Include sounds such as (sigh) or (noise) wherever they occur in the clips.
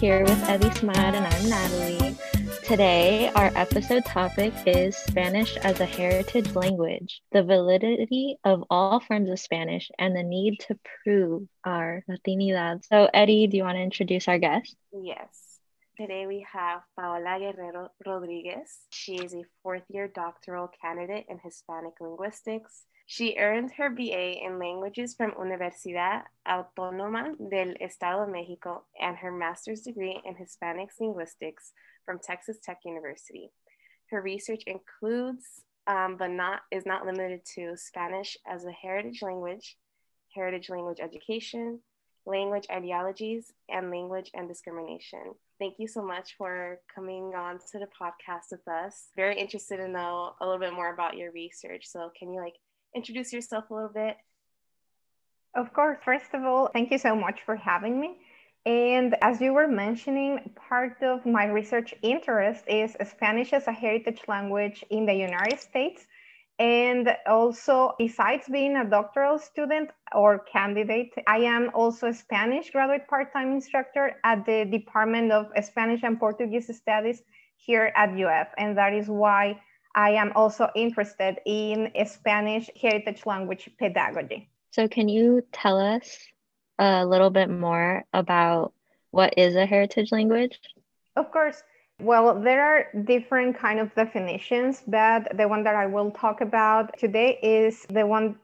here with Edysmar and I'm Natalie. Today, our episode topic is Spanish as a heritage language, the validity of all forms of Spanish, and the need to prove our Latinidad. So, Eddie, do you want to introduce our guest? Yes. Today we have Paola Guerrero Rodriguez. She is a fourth year doctoral candidate in Hispanic linguistics. She earned her BA in languages from Universidad Autónoma del Estado de Mexico and her master's degree in Hispanic linguistics from Texas Tech University. Her research includes, um, but not is not limited to Spanish as a heritage language, heritage language education, language ideologies, and language and discrimination. Thank you so much for coming on to the podcast with us. Very interested to know a little bit more about your research. So can you like introduce yourself a little bit? Of course. First of all, thank you so much for having me. And as you were mentioning, part of my research interest is Spanish as a heritage language in the United States. And also, besides being a doctoral student or candidate, I am also a Spanish graduate part time instructor at the Department of Spanish and Portuguese Studies here at UF. And that is why I am also interested in Spanish heritage language pedagogy. So, can you tell us a little bit more about what is a heritage language? Of course. Well, there are different kind of definitions, but the one that I will talk about today is the one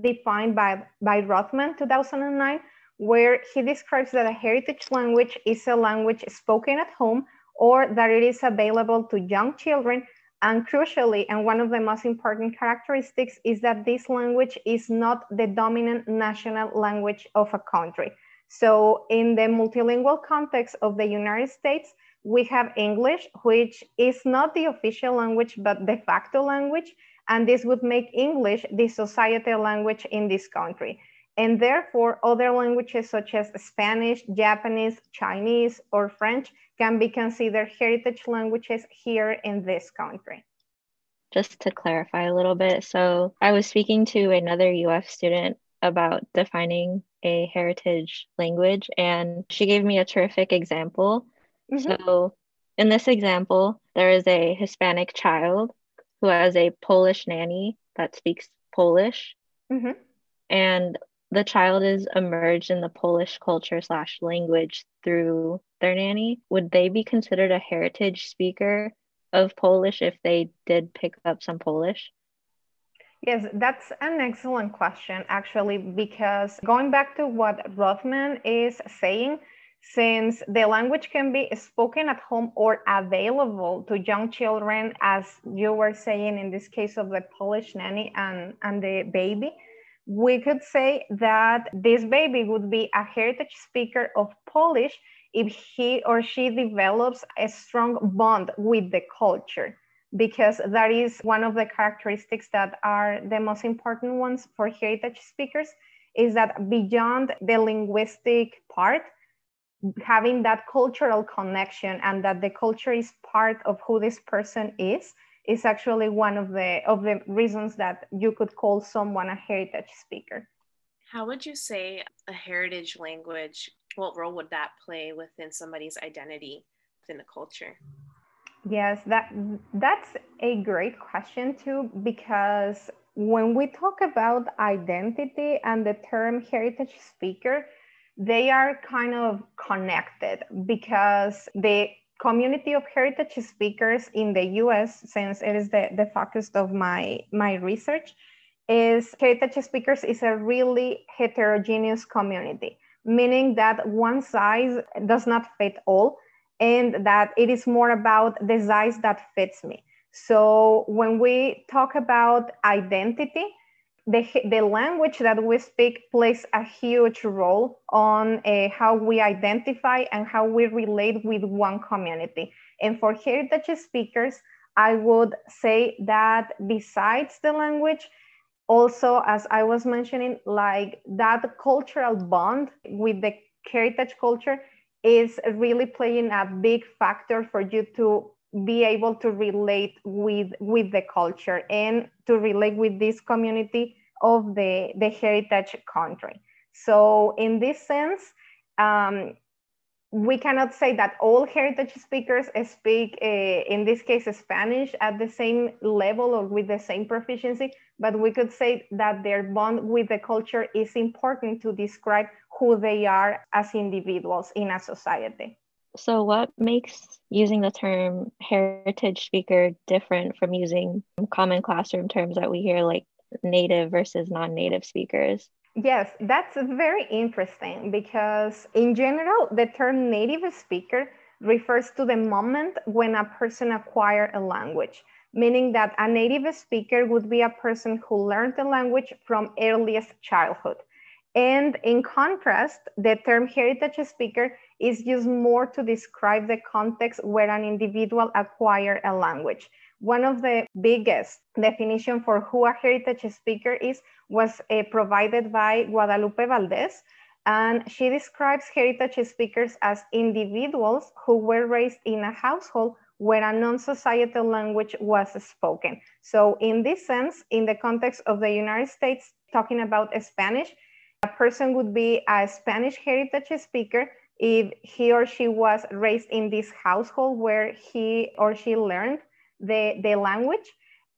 defined by, by Rothman 2009, where he describes that a heritage language is a language spoken at home or that it is available to young children. And crucially, and one of the most important characteristics is that this language is not the dominant national language of a country. So, in the multilingual context of the United States, we have English, which is not the official language, but de facto language. And this would make English the societal language in this country. And therefore, other languages such as Spanish, Japanese, Chinese, or French can be considered heritage languages here in this country. Just to clarify a little bit, so I was speaking to another UF student about defining a heritage language, and she gave me a terrific example Mm-hmm. So, in this example, there is a Hispanic child who has a Polish nanny that speaks Polish. Mm-hmm. And the child is immersed in the Polish culture slash language through their nanny. Would they be considered a heritage speaker of Polish if they did pick up some Polish? Yes, that's an excellent question, actually, because going back to what Rothman is saying, since the language can be spoken at home or available to young children, as you were saying in this case of the Polish nanny and, and the baby, we could say that this baby would be a heritage speaker of Polish if he or she develops a strong bond with the culture because that is one of the characteristics that are the most important ones for heritage speakers is that beyond the linguistic part having that cultural connection and that the culture is part of who this person is is actually one of the of the reasons that you could call someone a heritage speaker. How would you say a heritage language what role would that play within somebody's identity within the culture? Yes that that's a great question too because when we talk about identity and the term heritage speaker they are kind of connected because the community of heritage speakers in the US, since it is the, the focus of my, my research, is heritage speakers is a really heterogeneous community, meaning that one size does not fit all, and that it is more about the size that fits me. So when we talk about identity, the, the language that we speak plays a huge role on uh, how we identify and how we relate with one community. And for heritage speakers, I would say that besides the language, also, as I was mentioning, like that cultural bond with the heritage culture is really playing a big factor for you to be able to relate with with the culture and to relate with this community of the, the heritage country. So in this sense, um, we cannot say that all heritage speakers speak, uh, in this case, Spanish at the same level or with the same proficiency, but we could say that their bond with the culture is important to describe who they are as individuals in a society. So, what makes using the term heritage speaker different from using common classroom terms that we hear, like native versus non native speakers? Yes, that's very interesting because, in general, the term native speaker refers to the moment when a person acquires a language, meaning that a native speaker would be a person who learned the language from earliest childhood. And in contrast, the term heritage speaker is used more to describe the context where an individual acquired a language. One of the biggest definition for who a heritage speaker is was uh, provided by Guadalupe Valdés. And she describes heritage speakers as individuals who were raised in a household where a non-societal language was spoken. So in this sense, in the context of the United States, talking about Spanish, a person would be a Spanish heritage speaker if he or she was raised in this household where he or she learned the, the language.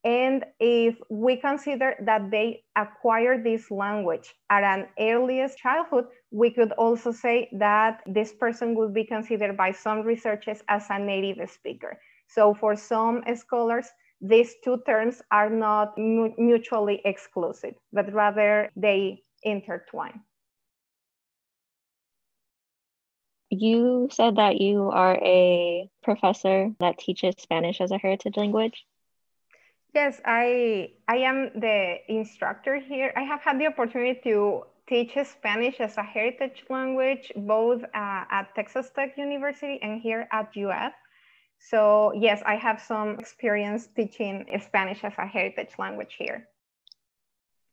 And if we consider that they acquired this language at an earliest childhood, we could also say that this person would be considered by some researchers as a native speaker. So for some scholars, these two terms are not mutually exclusive, but rather they intertwine. You said that you are a professor that teaches Spanish as a heritage language. Yes, I I am the instructor here. I have had the opportunity to teach Spanish as a heritage language both uh, at Texas Tech University and here at UF. So yes, I have some experience teaching Spanish as a heritage language here.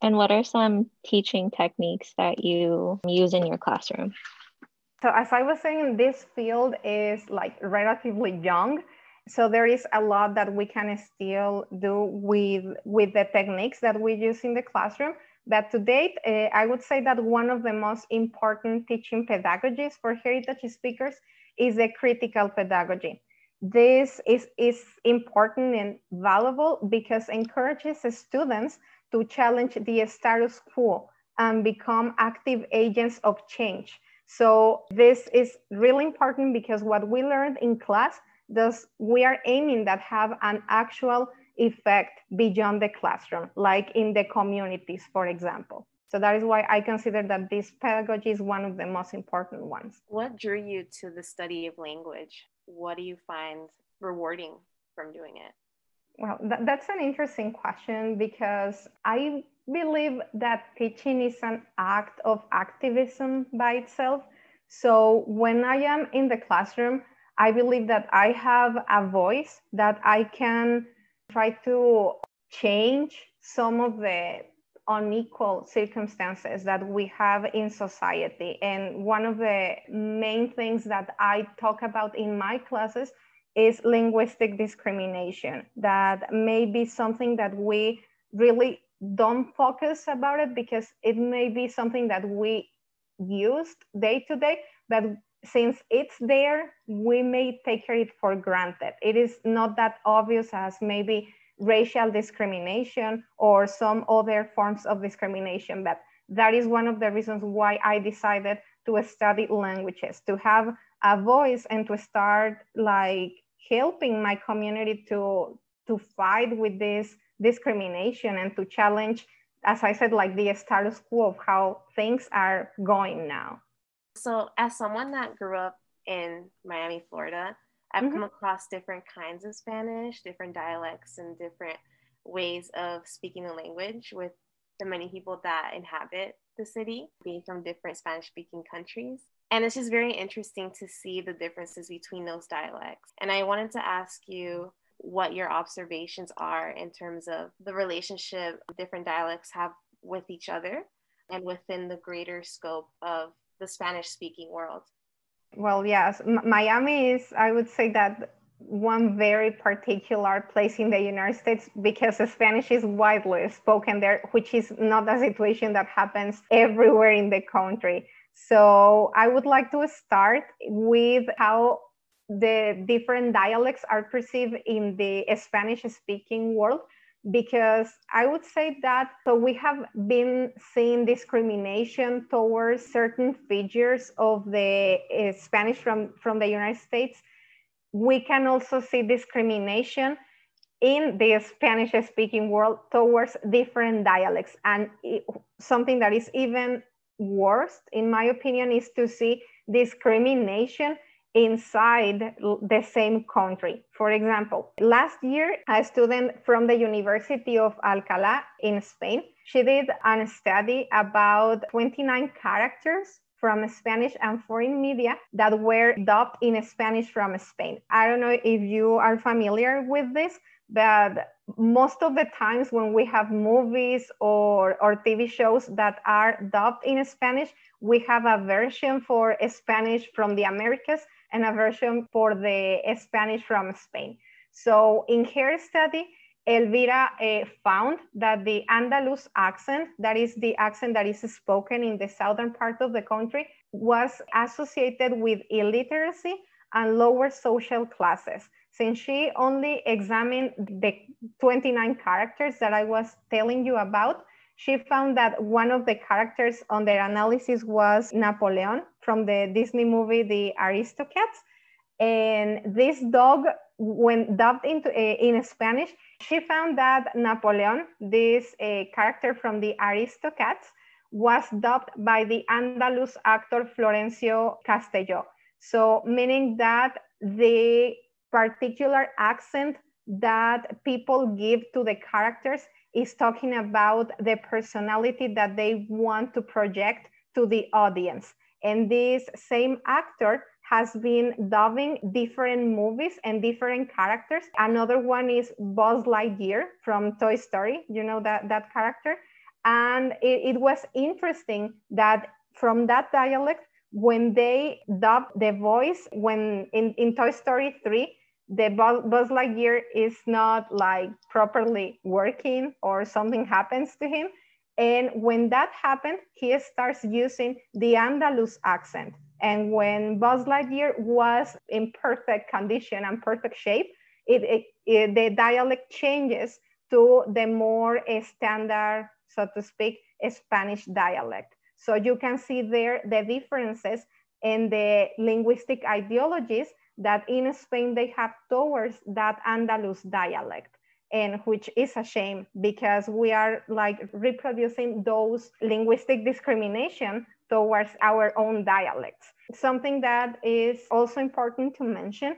And what are some teaching techniques that you use in your classroom? So as I was saying, this field is like relatively young. So there is a lot that we can still do with, with the techniques that we use in the classroom. But to date, uh, I would say that one of the most important teaching pedagogies for heritage speakers is the critical pedagogy. This is, is important and valuable because encourages students to challenge the status quo and become active agents of change. So this is really important because what we learned in class does we are aiming that have an actual effect beyond the classroom, like in the communities, for example. So that is why I consider that this pedagogy is one of the most important ones. What drew you to the study of language? What do you find rewarding from doing it? Well, th- that's an interesting question because I believe that teaching is an act of activism by itself. So when I am in the classroom, I believe that I have a voice that I can try to change some of the unequal circumstances that we have in society. And one of the main things that I talk about in my classes is linguistic discrimination that may be something that we really don't focus about it because it may be something that we used day to day but since it's there we may take it for granted. It is not that obvious as maybe racial discrimination or some other forms of discrimination but that is one of the reasons why i decided to study languages to have a voice and to start like helping my community to to fight with this discrimination and to challenge as i said like the status quo of how things are going now so as someone that grew up in miami florida i've mm-hmm. come across different kinds of spanish different dialects and different ways of speaking the language with the many people that inhabit the city being from different spanish speaking countries and it's just very interesting to see the differences between those dialects. And I wanted to ask you what your observations are in terms of the relationship different dialects have with each other and within the greater scope of the Spanish speaking world. Well, yes, M- Miami is, I would say that one very particular place in the United States because Spanish is widely spoken there, which is not a situation that happens everywhere in the country. So I would like to start with how the different dialects are perceived in the Spanish speaking world because I would say that so we have been seeing discrimination towards certain features of the uh, Spanish from, from the United States. We can also see discrimination in the Spanish speaking world towards different dialects. And it, something that is even worse, in my opinion, is to see discrimination inside the same country. For example, last year, a student from the University of Alcalá in Spain, she did a study about 29 characters from Spanish and foreign media that were dubbed in Spanish from Spain. I don't know if you are familiar with this, but most of the times when we have movies or, or TV shows that are dubbed in Spanish, we have a version for Spanish from the Americas and a version for the Spanish from Spain. So in her study, Elvira uh, found that the Andalus accent, that is the accent that is spoken in the southern part of the country, was associated with illiteracy and lower social classes. Since she only examined the 29 characters that I was telling you about, she found that one of the characters on their analysis was Napoleon from the Disney movie The Aristocats. And this dog, when dubbed into uh, in Spanish, she found that Napoleon, this uh, character from the Aristocats, was dubbed by the Andalus actor Florencio Castelló. So meaning that the particular accent that people give to the characters is talking about the personality that they want to project to the audience. And this same actor has been dubbing different movies and different characters. Another one is Buzz Lightyear from Toy Story. You know that, that character? And it, it was interesting that from that dialect, when they dubbed the voice, when in, in Toy Story 3, the Buzz Lightyear is not like properly working or something happens to him. And when that happened, he starts using the Andalus accent. And when Buzz Lightyear was in perfect condition and perfect shape, it, it, it, the dialect changes to the more eh, standard, so to speak, Spanish dialect. So you can see there the differences in the linguistic ideologies that in Spain they have towards that Andalus dialect and which is a shame because we are like reproducing those linguistic discrimination towards our own dialects. Something that is also important to mention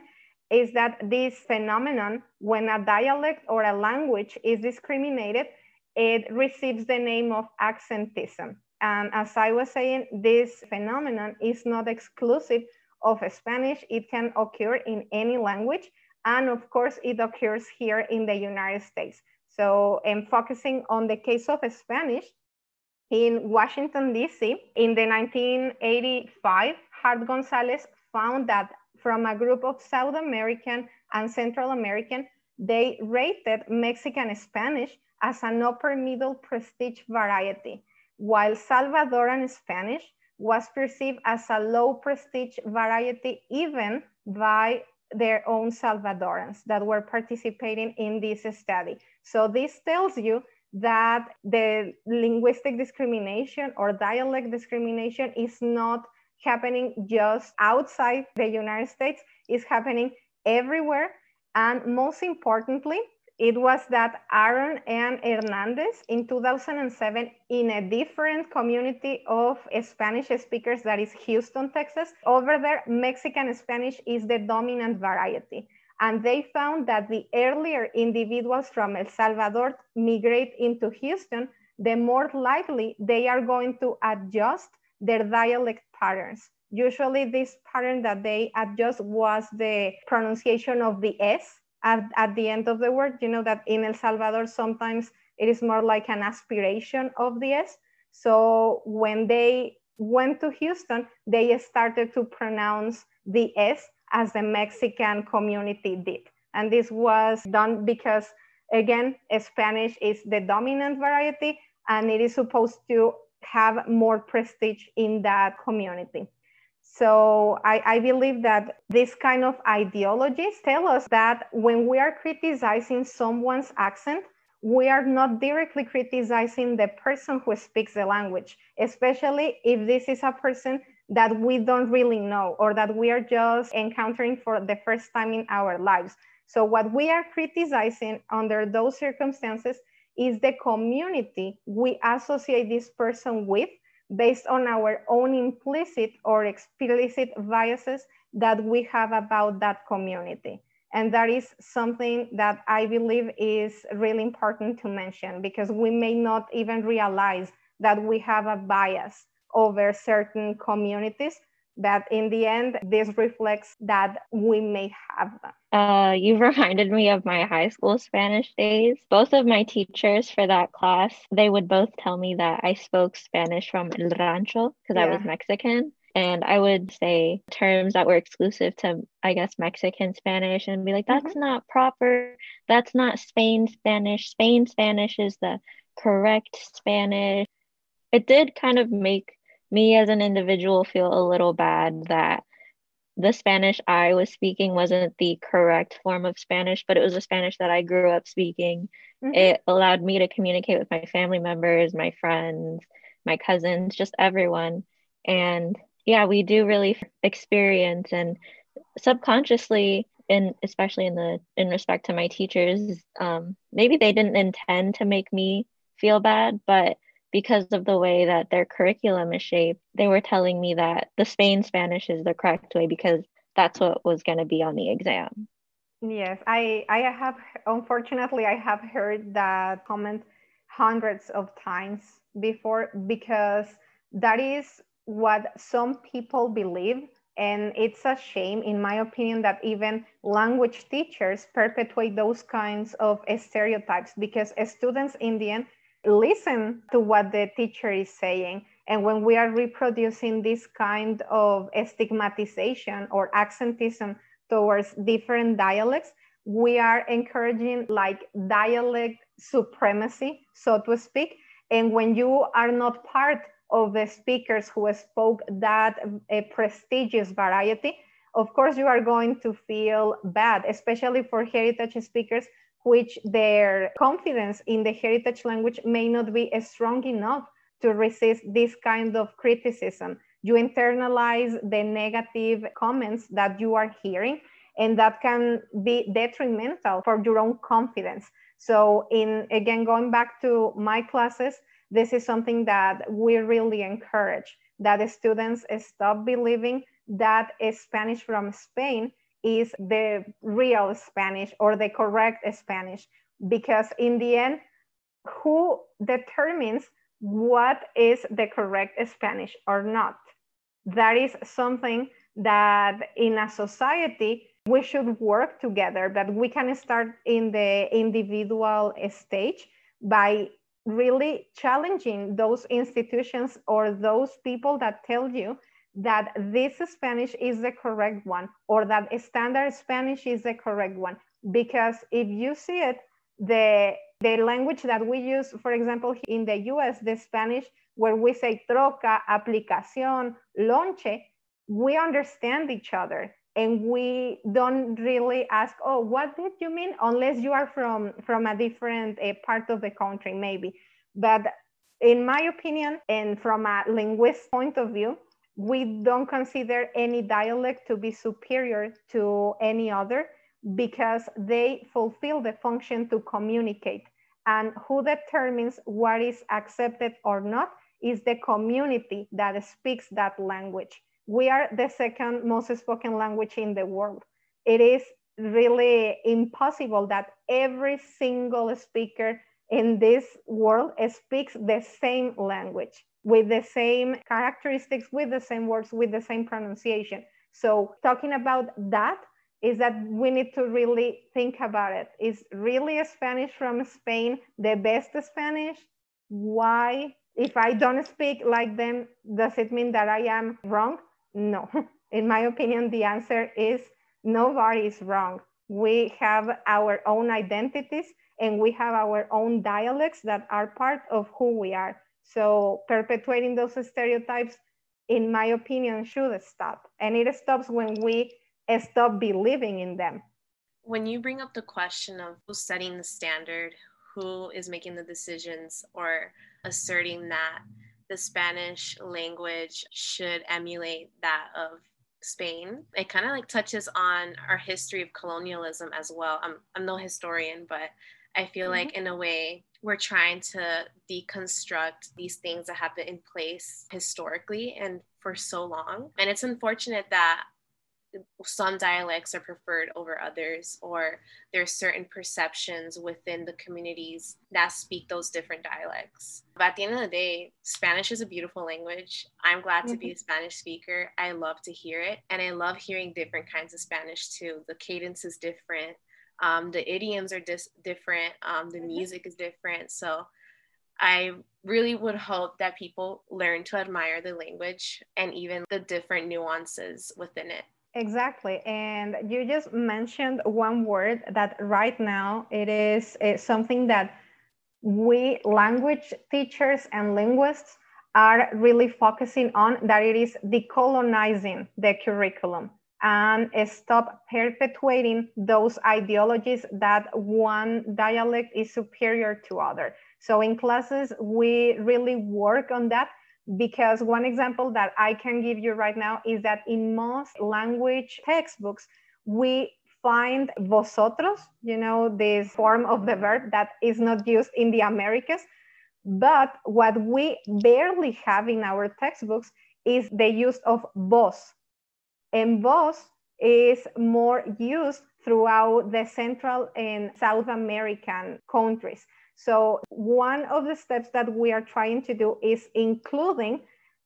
is that this phenomenon, when a dialect or a language is discriminated, it receives the name of accentism. And as I was saying, this phenomenon is not exclusive of Spanish. It can occur in any language. And of course, it occurs here in the United States. So in focusing on the case of Spanish, in Washington, D.C., in the 1985, Hart Gonzalez found that from a group of South American and Central American, they rated Mexican Spanish as an upper middle prestige variety, while Salvadoran Spanish was perceived as a low prestige variety even by their own Salvadorans that were participating in this study. So this tells you that the linguistic discrimination or dialect discrimination is not happening just outside the United States, it's happening everywhere. And most importantly, it was that Aaron and Hernandez in 2007 in a different community of Spanish speakers that is Houston, Texas. Over there, Mexican Spanish is the dominant variety. And they found that the earlier individuals from El Salvador migrate into Houston, the more likely they are going to adjust their dialect patterns. Usually this pattern that they adjust was the pronunciation of the S at, at the end of the word. You know that in El Salvador, sometimes it is more like an aspiration of the S. So when they went to Houston, they started to pronounce the S as the Mexican community did. And this was done because, again, Spanish is the dominant variety and it is supposed to have more prestige in that community. So I, I, believe that this kind of ideologies tell us that when we are criticizing someone's accent, we are not directly criticizing the person who speaks the language, especially if this is a person that we don't really know or that we are just encountering for the first time in our lives. So, what we are criticizing under those circumstances is the community we associate this person with based on our own implicit or explicit biases that we have about that community. And that is something that I believe is really important to mention because we may not even realize that we have a bias over certain communities but in the end this reflects that we may have them uh, you (laughs) reminded me of my high school spanish days both of my teachers for that class they would both tell me that i spoke spanish from el rancho because yeah. i was mexican and I would say terms that were exclusive to, I guess, Mexican Spanish and be like, that's mm-hmm. not proper. That's not Spain Spanish. Spain Spanish is the correct Spanish. It did kind of make me as an individual feel a little bad that the Spanish I was speaking wasn't the correct form of Spanish, but it was a Spanish that I grew up speaking. Mm-hmm. It allowed me to communicate with my family members, my friends, my cousins, just everyone. And yeah, we do really experience and subconsciously and especially in the in respect to my teachers, um, maybe they didn't intend to make me feel bad, but because of the way that their curriculum is shaped, they were telling me that the Spain Spanish is the correct way because that's what was going to be on the exam. Yes, I, I have, unfortunately, I have heard that comment hundreds of times before because that is what some people believe. And it's a shame, in my opinion, that even language teachers perpetuate those kinds of stereotypes because students in the end listen to what the teacher is saying. And when we are reproducing this kind of stigmatization or accentism towards different dialects, we are encouraging like dialect supremacy, so to speak. And when you are not part of the speakers who spoke that a prestigious variety, of course, you are going to feel bad, especially for heritage speakers which their confidence in the heritage language may not be strong enough to resist this kind of criticism. You internalize the negative comments that you are hearing, and that can be detrimental for your own confidence. So, in again, going back to my classes, this is something that we really encourage that students stop believing that Spanish from Spain is the real Spanish or the correct Spanish. Because in the end, who determines what is the correct Spanish or not? That is something that in a society we should work together, but we can start in the individual stage by really challenging those institutions or those people that tell you that this Spanish is the correct one or that standard Spanish is the correct one. Because if you see it, the, the language that we use, for example, in the US, the Spanish, where we say troca, aplicación, lonche, we understand each other and we don't really ask, oh, what did you mean? Unless you are from, from a different uh, part of the country, maybe. But in my opinion, and from a linguist point of view, we don't consider any dialect to be superior to any other because they fulfill the function to communicate. And who determines what is accepted or not is the community that speaks that language. We are the second most spoken language in the world. It is really impossible that every single speaker in this world speaks the same language with the same characteristics, with the same words, with the same pronunciation. So talking about that is that we need to really think about it. Is really Spanish from Spain the best Spanish? Why? If I don't speak like them, does it mean that I am wrong? No. (laughs) In my opinion, the answer is nobody is wrong. We have our own identities and we have our own dialects that are part of who we are So perpetuating those stereotypes, in my opinion, should stop. And it stops when we stop believing in them. When you bring up the question of who's setting the standard, who is making the decisions, or asserting that the Spanish language should emulate that of Spain. It kind of like touches on our history of colonialism as well. I'm, I'm no historian, but I feel mm-hmm. like in a way we're trying to deconstruct these things that have been in place historically and for so long. And it's unfortunate that some dialects are preferred over others, or there's certain perceptions within the communities that speak those different dialects. But at the end of the day, Spanish is a beautiful language. I'm glad to be a mm-hmm. Spanish speaker. I love to hear it, and I love hearing different kinds of Spanish too. The cadence is different, um, the idioms are dis- different, um, the mm-hmm. music is different. So I really would hope that people learn to admire the language and even the different nuances within it. Exactly. And you just mentioned one word that right now it is, something that we language teachers and linguists are really focusing on that it is decolonizing the curriculum and stop perpetuating those ideologies that one dialect is superior to other. So in classes, we really work on that because one example that I can give you right now is that in most language textbooks, we find vosotros, you know, this form of the verb that is not used in the Americas. But what we barely have in our textbooks is the use of vos. And is more used throughout the Central and South American countries. So one of the steps that we are trying to do is including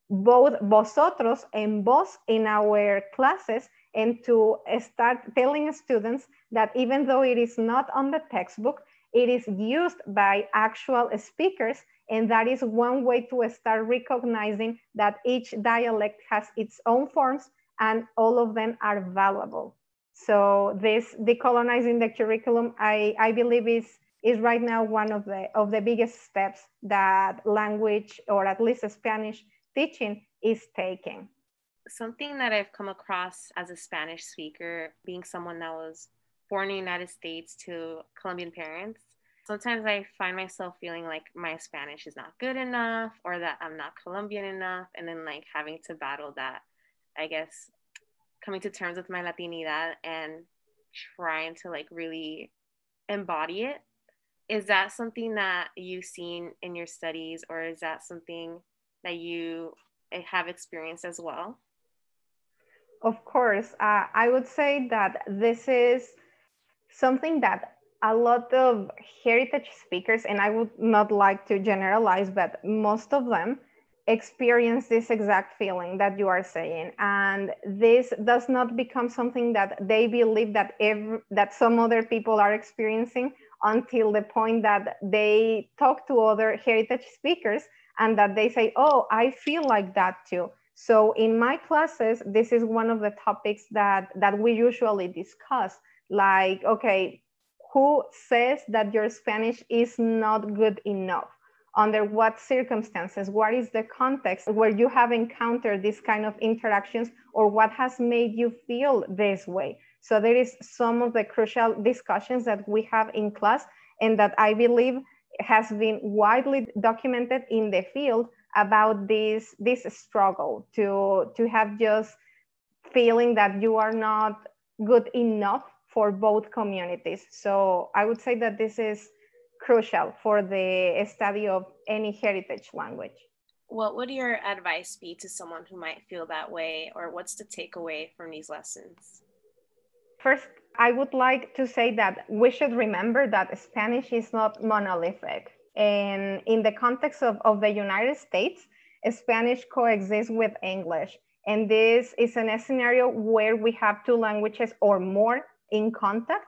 both vosotros and vos in our classes and to start telling students that even though it is not on the textbook, it is used by actual speakers. And that is one way to start recognizing that each dialect has its own forms and all of them are valuable. So this decolonizing the curriculum, I, I believe is is right now one of the of the biggest steps that language or at least Spanish teaching is taking. Something that I've come across as a Spanish speaker, being someone that was born in the United States to Colombian parents, sometimes I find myself feeling like my Spanish is not good enough or that I'm not Colombian enough, and then like having to battle that, I guess, coming to terms with my Latinidad and trying to like really embody it. Is that something that you've seen in your studies or is that something that you eh, have experienced as well? Of course. Uh, i would say that this is something that a lot of heritage speakers and i would not like to generalize but most of them experience this exact feeling that you are saying and this does not become something that they believe that every, that some other people are experiencing until the point that they talk to other heritage speakers and that they say, oh, I feel like that too. So in my classes, this is one of the topics that, that we usually discuss. Like, okay, who says that your Spanish is not good enough? Under what circumstances? What is the context where you have encountered this kind of interactions or what has made you feel this way? So there is some of the crucial discussions that we have in class and that I believe has been widely documented in the field about this, this struggle to, to have just feeling that you are not good enough for both communities. So I would say that this is crucial for the study of any heritage language. What would your advice be to someone who might feel that way, or what's the takeaway from these lessons? First, I would like to say that we should remember that Spanish is not monolithic. And in the context of, of the United States, Spanish coexists with English. And this is a scenario where we have two languages or more in contact.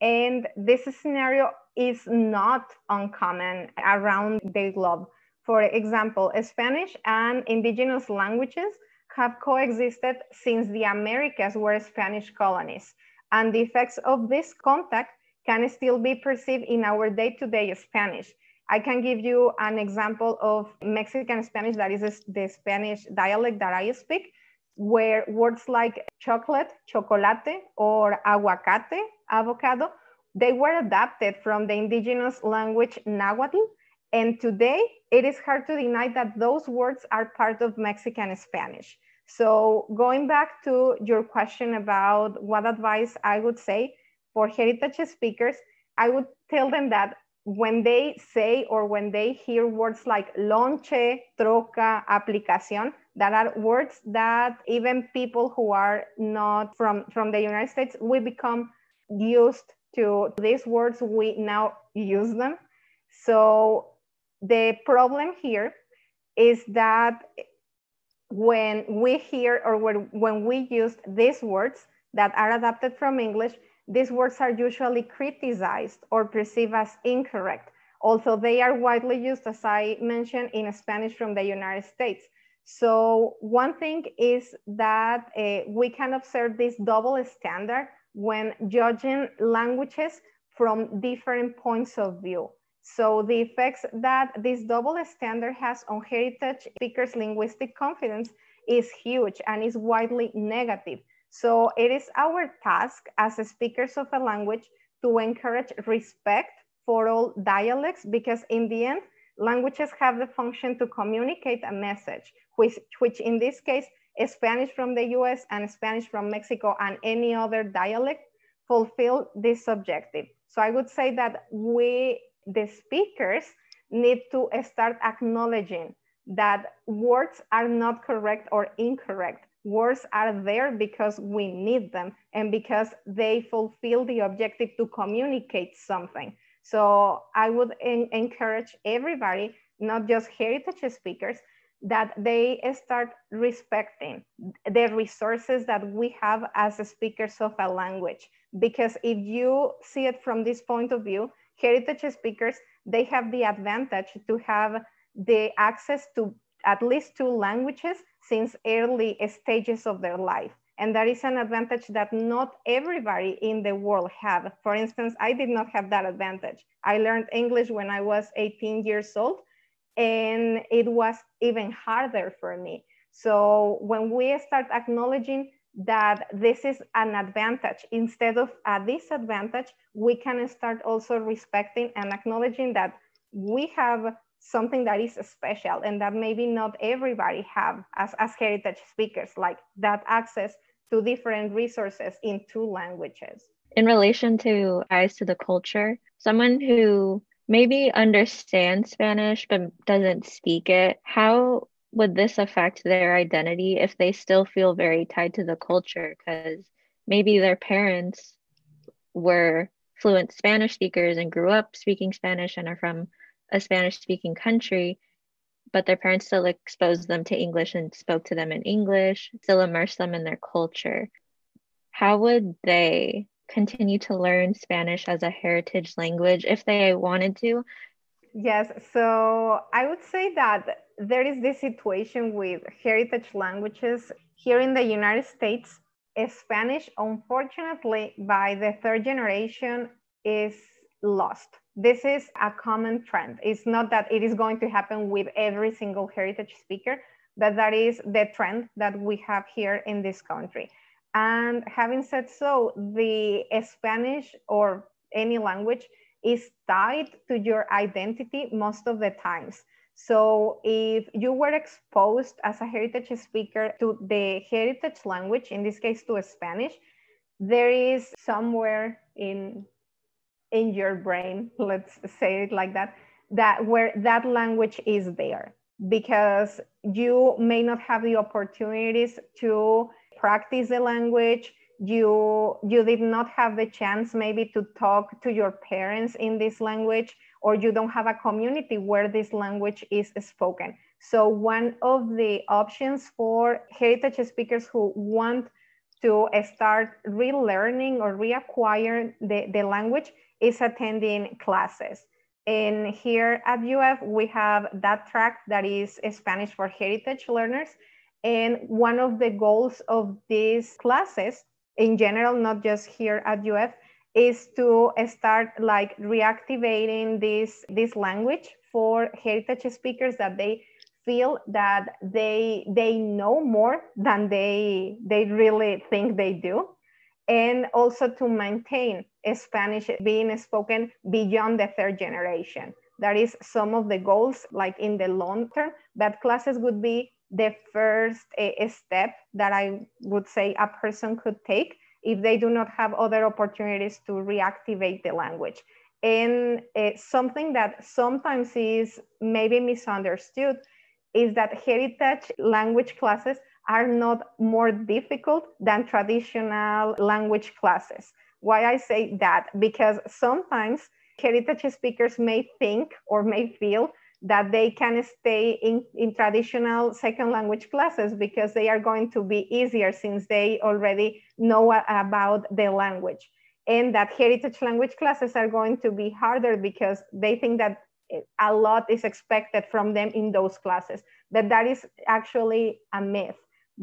And this scenario is not uncommon around the globe. For example, Spanish and indigenous languages have coexisted since the Americas were Spanish colonies and the effects of this contact can still be perceived in our day-to-day Spanish. I can give you an example of Mexican Spanish that is the Spanish dialect that I speak, where words like chocolate, chocolate, or aguacate, avocado, they were adapted from the indigenous language Nahuatl. And today it is hard to deny that those words are part of Mexican Spanish. So going back to your question about what advice I would say for heritage speakers, I would tell them that when they say or when they hear words like lonche, troca, aplicación, that are words that even people who are not from, from the United States, we become used to these words, we now use them. So the problem here is that when we hear or when we use these words that are adapted from English, these words are usually criticized or perceived as incorrect. Also, they are widely used, as I mentioned, in Spanish from the United States. So one thing is that uh, we can observe this double standard when judging languages from different points of view. So the effects that this double standard has on heritage speakers' linguistic confidence is huge and is widely negative. So it is our task as speakers of a language to encourage respect for all dialects because in the end, languages have the function to communicate a message, which, which in this case Spanish from the US and Spanish from Mexico and any other dialect fulfill this objective. So I would say that we the speakers need to start acknowledging that words are not correct or incorrect. Words are there because we need them and because they fulfill the objective to communicate something. So I would encourage everybody, not just heritage speakers, that they start respecting the resources that we have as speakers of a language. Because if you see it from this point of view, heritage speakers, they have the advantage to have the access to at least two languages since early stages of their life. And that is an advantage that not everybody in the world have. For instance, I did not have that advantage. I learned English when I was 18 years old, and it was even harder for me. So when we start acknowledging that this is an advantage instead of a disadvantage, we can start also respecting and acknowledging that we have something that is special and that maybe not everybody have as, as heritage speakers, like that access to different resources in two languages. In relation to eyes to the culture, someone who maybe understands Spanish but doesn't speak it, how would this affect their identity if they still feel very tied to the culture? Because maybe their parents were fluent Spanish speakers and grew up speaking Spanish and are from a Spanish speaking country, but their parents still exposed them to English and spoke to them in English, still immersed them in their culture. How would they continue to learn Spanish as a heritage language if they wanted to? Yes, so I would say that there is this situation with heritage languages here in the United States. Spanish, unfortunately, by the third generation, is lost. This is a common trend. It's not that it is going to happen with every single heritage speaker, but that is the trend that we have here in this country. And having said so, the Spanish or any language is tied to your identity most of the times. So if you were exposed as a heritage speaker to the heritage language, in this case to Spanish, there is somewhere in in your brain, let's say it like that, that where that language is there because you may not have the opportunities to practice the language. You you did not have the chance maybe to talk to your parents in this language or you don't have a community where this language is spoken. So one of the options for heritage speakers who want to start relearning or reacquire the, the language is attending classes. And here at UF, we have that track that is Spanish for heritage learners. And one of the goals of these classes in general, not just here at UF, is to start like reactivating this, this language for heritage speakers that they feel that they they know more than they they really think they do. And also to maintain spanish being spoken beyond the third generation. That is some of the goals like in the long term. But classes would be the first uh, step that i would say a person could take if they do not have other opportunities to reactivate the language and uh, something that sometimes is maybe misunderstood is that heritage language classes are not more difficult than traditional language classes. Why I say that? Because sometimes heritage speakers may think or may feel that they can stay in, in traditional second language classes because they are going to be easier since they already know about the language. And that heritage language classes are going to be harder because they think that a lot is expected from them in those classes. But that is actually a myth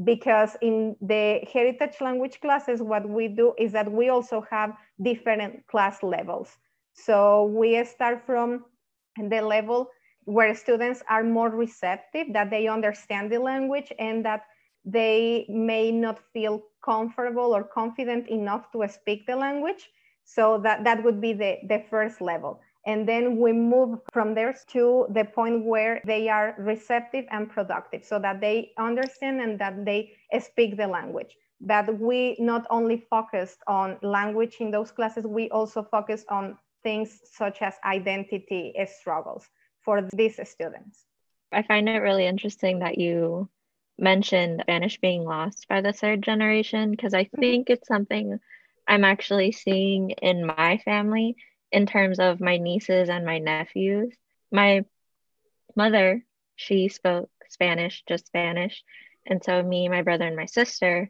because in the heritage language classes, what we do is that we also have different class levels. So we start from the level where students are more receptive, that they understand the language and that they may not feel comfortable or confident enough to speak the language. So that, that would be the, the first level. And then we move from there to the point where they are receptive and productive so that they understand and that they speak the language. But we not only focused on language in those classes, we also focus on things such as identity struggles for these students. I find it really interesting that you mentioned Spanish being lost by the third generation because I mm-hmm. think it's something I'm actually seeing in my family in terms of my nieces and my nephews. My mother, she spoke Spanish, just Spanish. And so me, my brother, and my sister,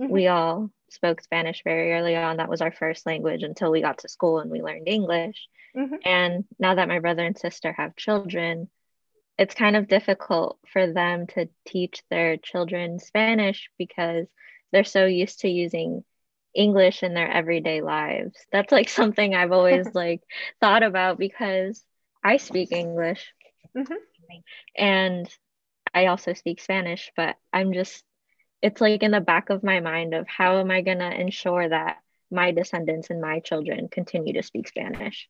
mm-hmm. we all spoke Spanish very early on. That was our first language until we got to school and we learned English. Mm-hmm. And now that my brother and sister have children, it's kind of difficult for them to teach their children Spanish because they're so used to using English in their everyday lives. That's like (laughs) something I've always (laughs) like thought about because I speak English mm-hmm. and I also speak Spanish, but I'm just it's like in the back of my mind of how am I going to ensure that my descendants and my children continue to speak Spanish.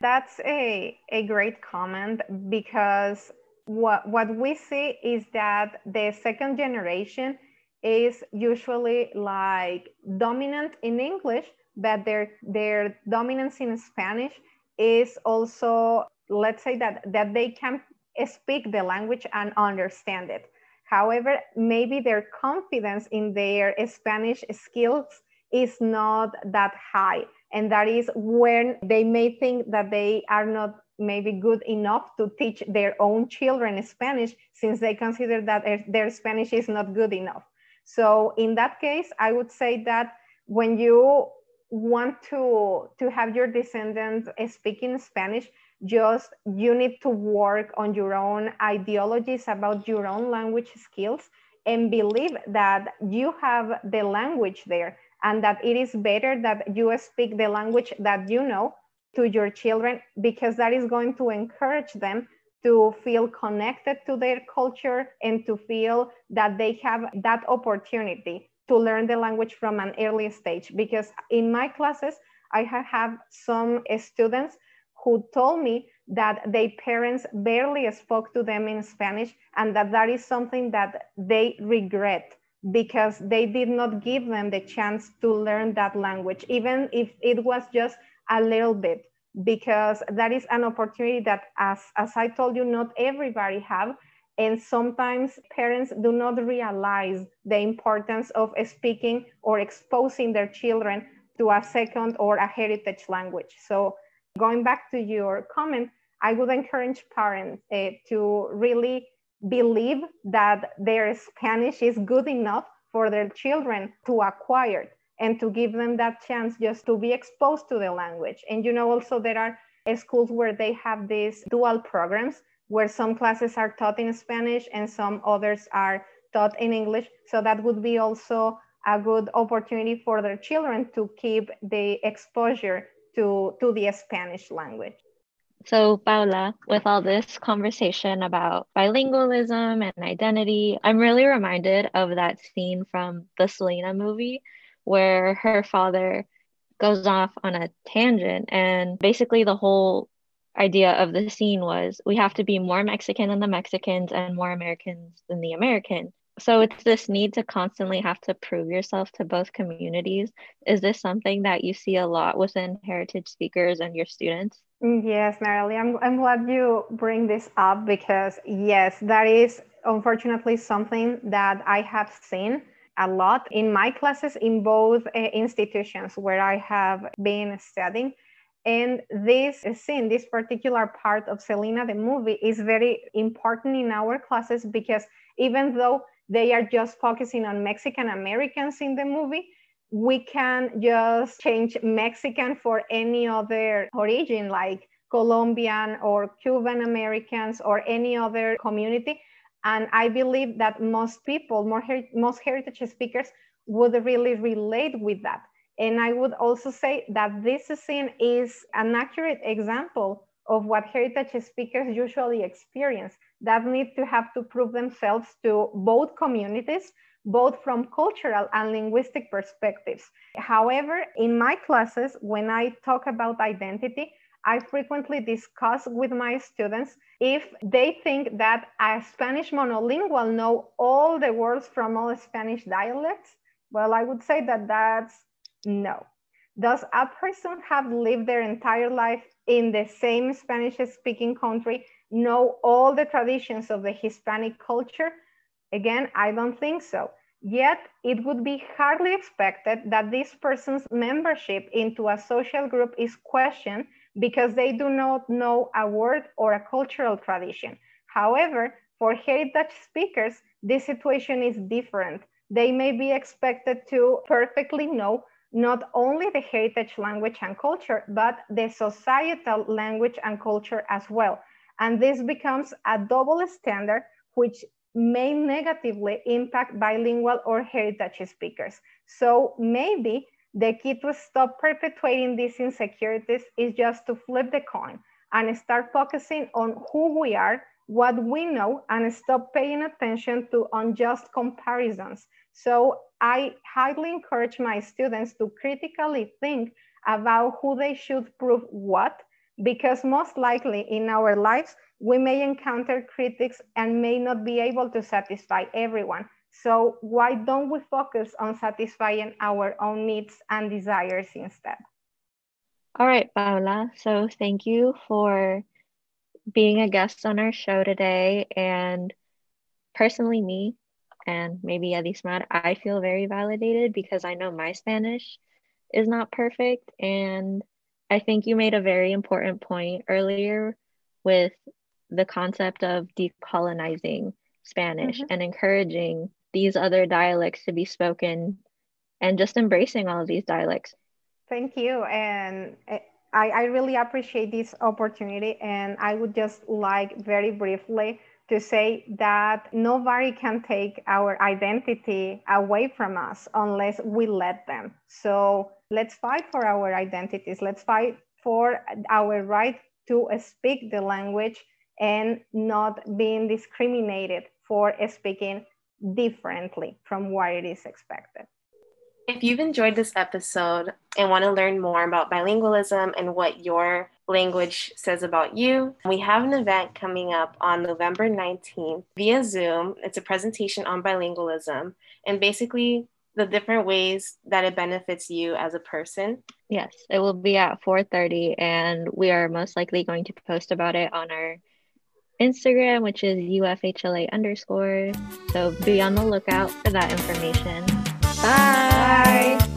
That's a, a great comment because what, what we see is that the second generation is usually like dominant in English, but their their dominance in Spanish is also let's say that that they can speak the language and understand it. However, maybe their confidence in their Spanish skills is not that high. And that is when they may think that they are not maybe good enough to teach their own children Spanish since they consider that their Spanish is not good enough. So in that case, I would say that when you want to, to have your descendants speaking Spanish, just you need to work on your own ideologies about your own language skills and believe that you have the language there and that it is better that you speak the language that you know to your children because that is going to encourage them to feel connected to their culture and to feel that they have that opportunity to learn the language from an early stage. Because in my classes, I have some students who told me that their parents barely spoke to them in Spanish and that that is something that they regret because they did not give them the chance to learn that language, even if it was just a little bit because that is an opportunity that as, as I told you, not everybody have. And sometimes parents do not realize the importance of speaking or exposing their children to a second or a heritage language. So going back to your comment, I would encourage parents uh, to really believe that their Spanish is good enough for their children to acquire and to give them that chance just to be exposed to the language. And you know, also there are schools where they have these dual programs where some classes are taught in Spanish and some others are taught in English. So that would be also a good opportunity for their children to keep the exposure to, to the Spanish language. So, Paola, with all this conversation about bilingualism and identity, I'm really reminded of that scene from the Selena movie where her father goes off on a tangent. And basically, the whole idea of the scene was we have to be more Mexican than the Mexicans and more Americans than the American. So it's this need to constantly have to prove yourself to both communities. Is this something that you see a lot within heritage speakers and your students? Yes, Marilee, I'm, I'm glad you bring this up because, yes, that is unfortunately something that I have seen a lot in my classes in both uh, institutions where I have been studying. And this scene, this particular part of Selena, the movie, is very important in our classes because even though they are just focusing on Mexican Americans in the movie, we can just change Mexican for any other origin, like Colombian or Cuban Americans or any other community. And I believe that most people, her- most heritage speakers, would really relate with that. And I would also say that this scene is an accurate example of what heritage speakers usually experience that need to have to prove themselves to both communities, both from cultural and linguistic perspectives. However, in my classes, when I talk about identity, I frequently discuss with my students if they think that a Spanish monolingual know all the words from all Spanish dialects. Well, I would say that that's no. Does a person have lived their entire life in the same Spanish speaking country, know all the traditions of the Hispanic culture? Again, I don't think so. Yet, it would be hardly expected that this person's membership into a social group is questioned because they do not know a word or a cultural tradition. However, for heritage speakers, this situation is different. They may be expected to perfectly know not only the heritage language and culture, but the societal language and culture as well. And this becomes a double standard, which may negatively impact bilingual or heritage speakers. So maybe the key to stop perpetuating these insecurities is just to flip the coin and start focusing on who we are, what we know, and stop paying attention to unjust comparisons. So I highly encourage my students to critically think about who they should prove what, because most likely in our lives, we may encounter critics and may not be able to satisfy everyone. So why don't we focus on satisfying our own needs and desires instead? All right, Paola. So thank you for being a guest on our show today. And personally, me and maybe Edysmar, I feel very validated because I know my Spanish is not perfect. And I think you made a very important point earlier with the concept of decolonizing Spanish mm-hmm. and encouraging these other dialects to be spoken and just embracing all of these dialects. Thank you. And I, I really appreciate this opportunity. And I would just like very briefly to say that nobody can take our identity away from us unless we let them. So let's fight for our identities. Let's fight for our right to speak the language and not being discriminated for speaking differently from what it is expected. If you've enjoyed this episode and want to learn more about bilingualism and what your language says about you, we have an event coming up on November 19th via Zoom. It's a presentation on bilingualism and basically the different ways that it benefits you as a person. Yes, it will be at 4:30 and we are most likely going to post about it on our Instagram, which is UFHLA underscore. So be on the lookout for that information. Bye. Bye.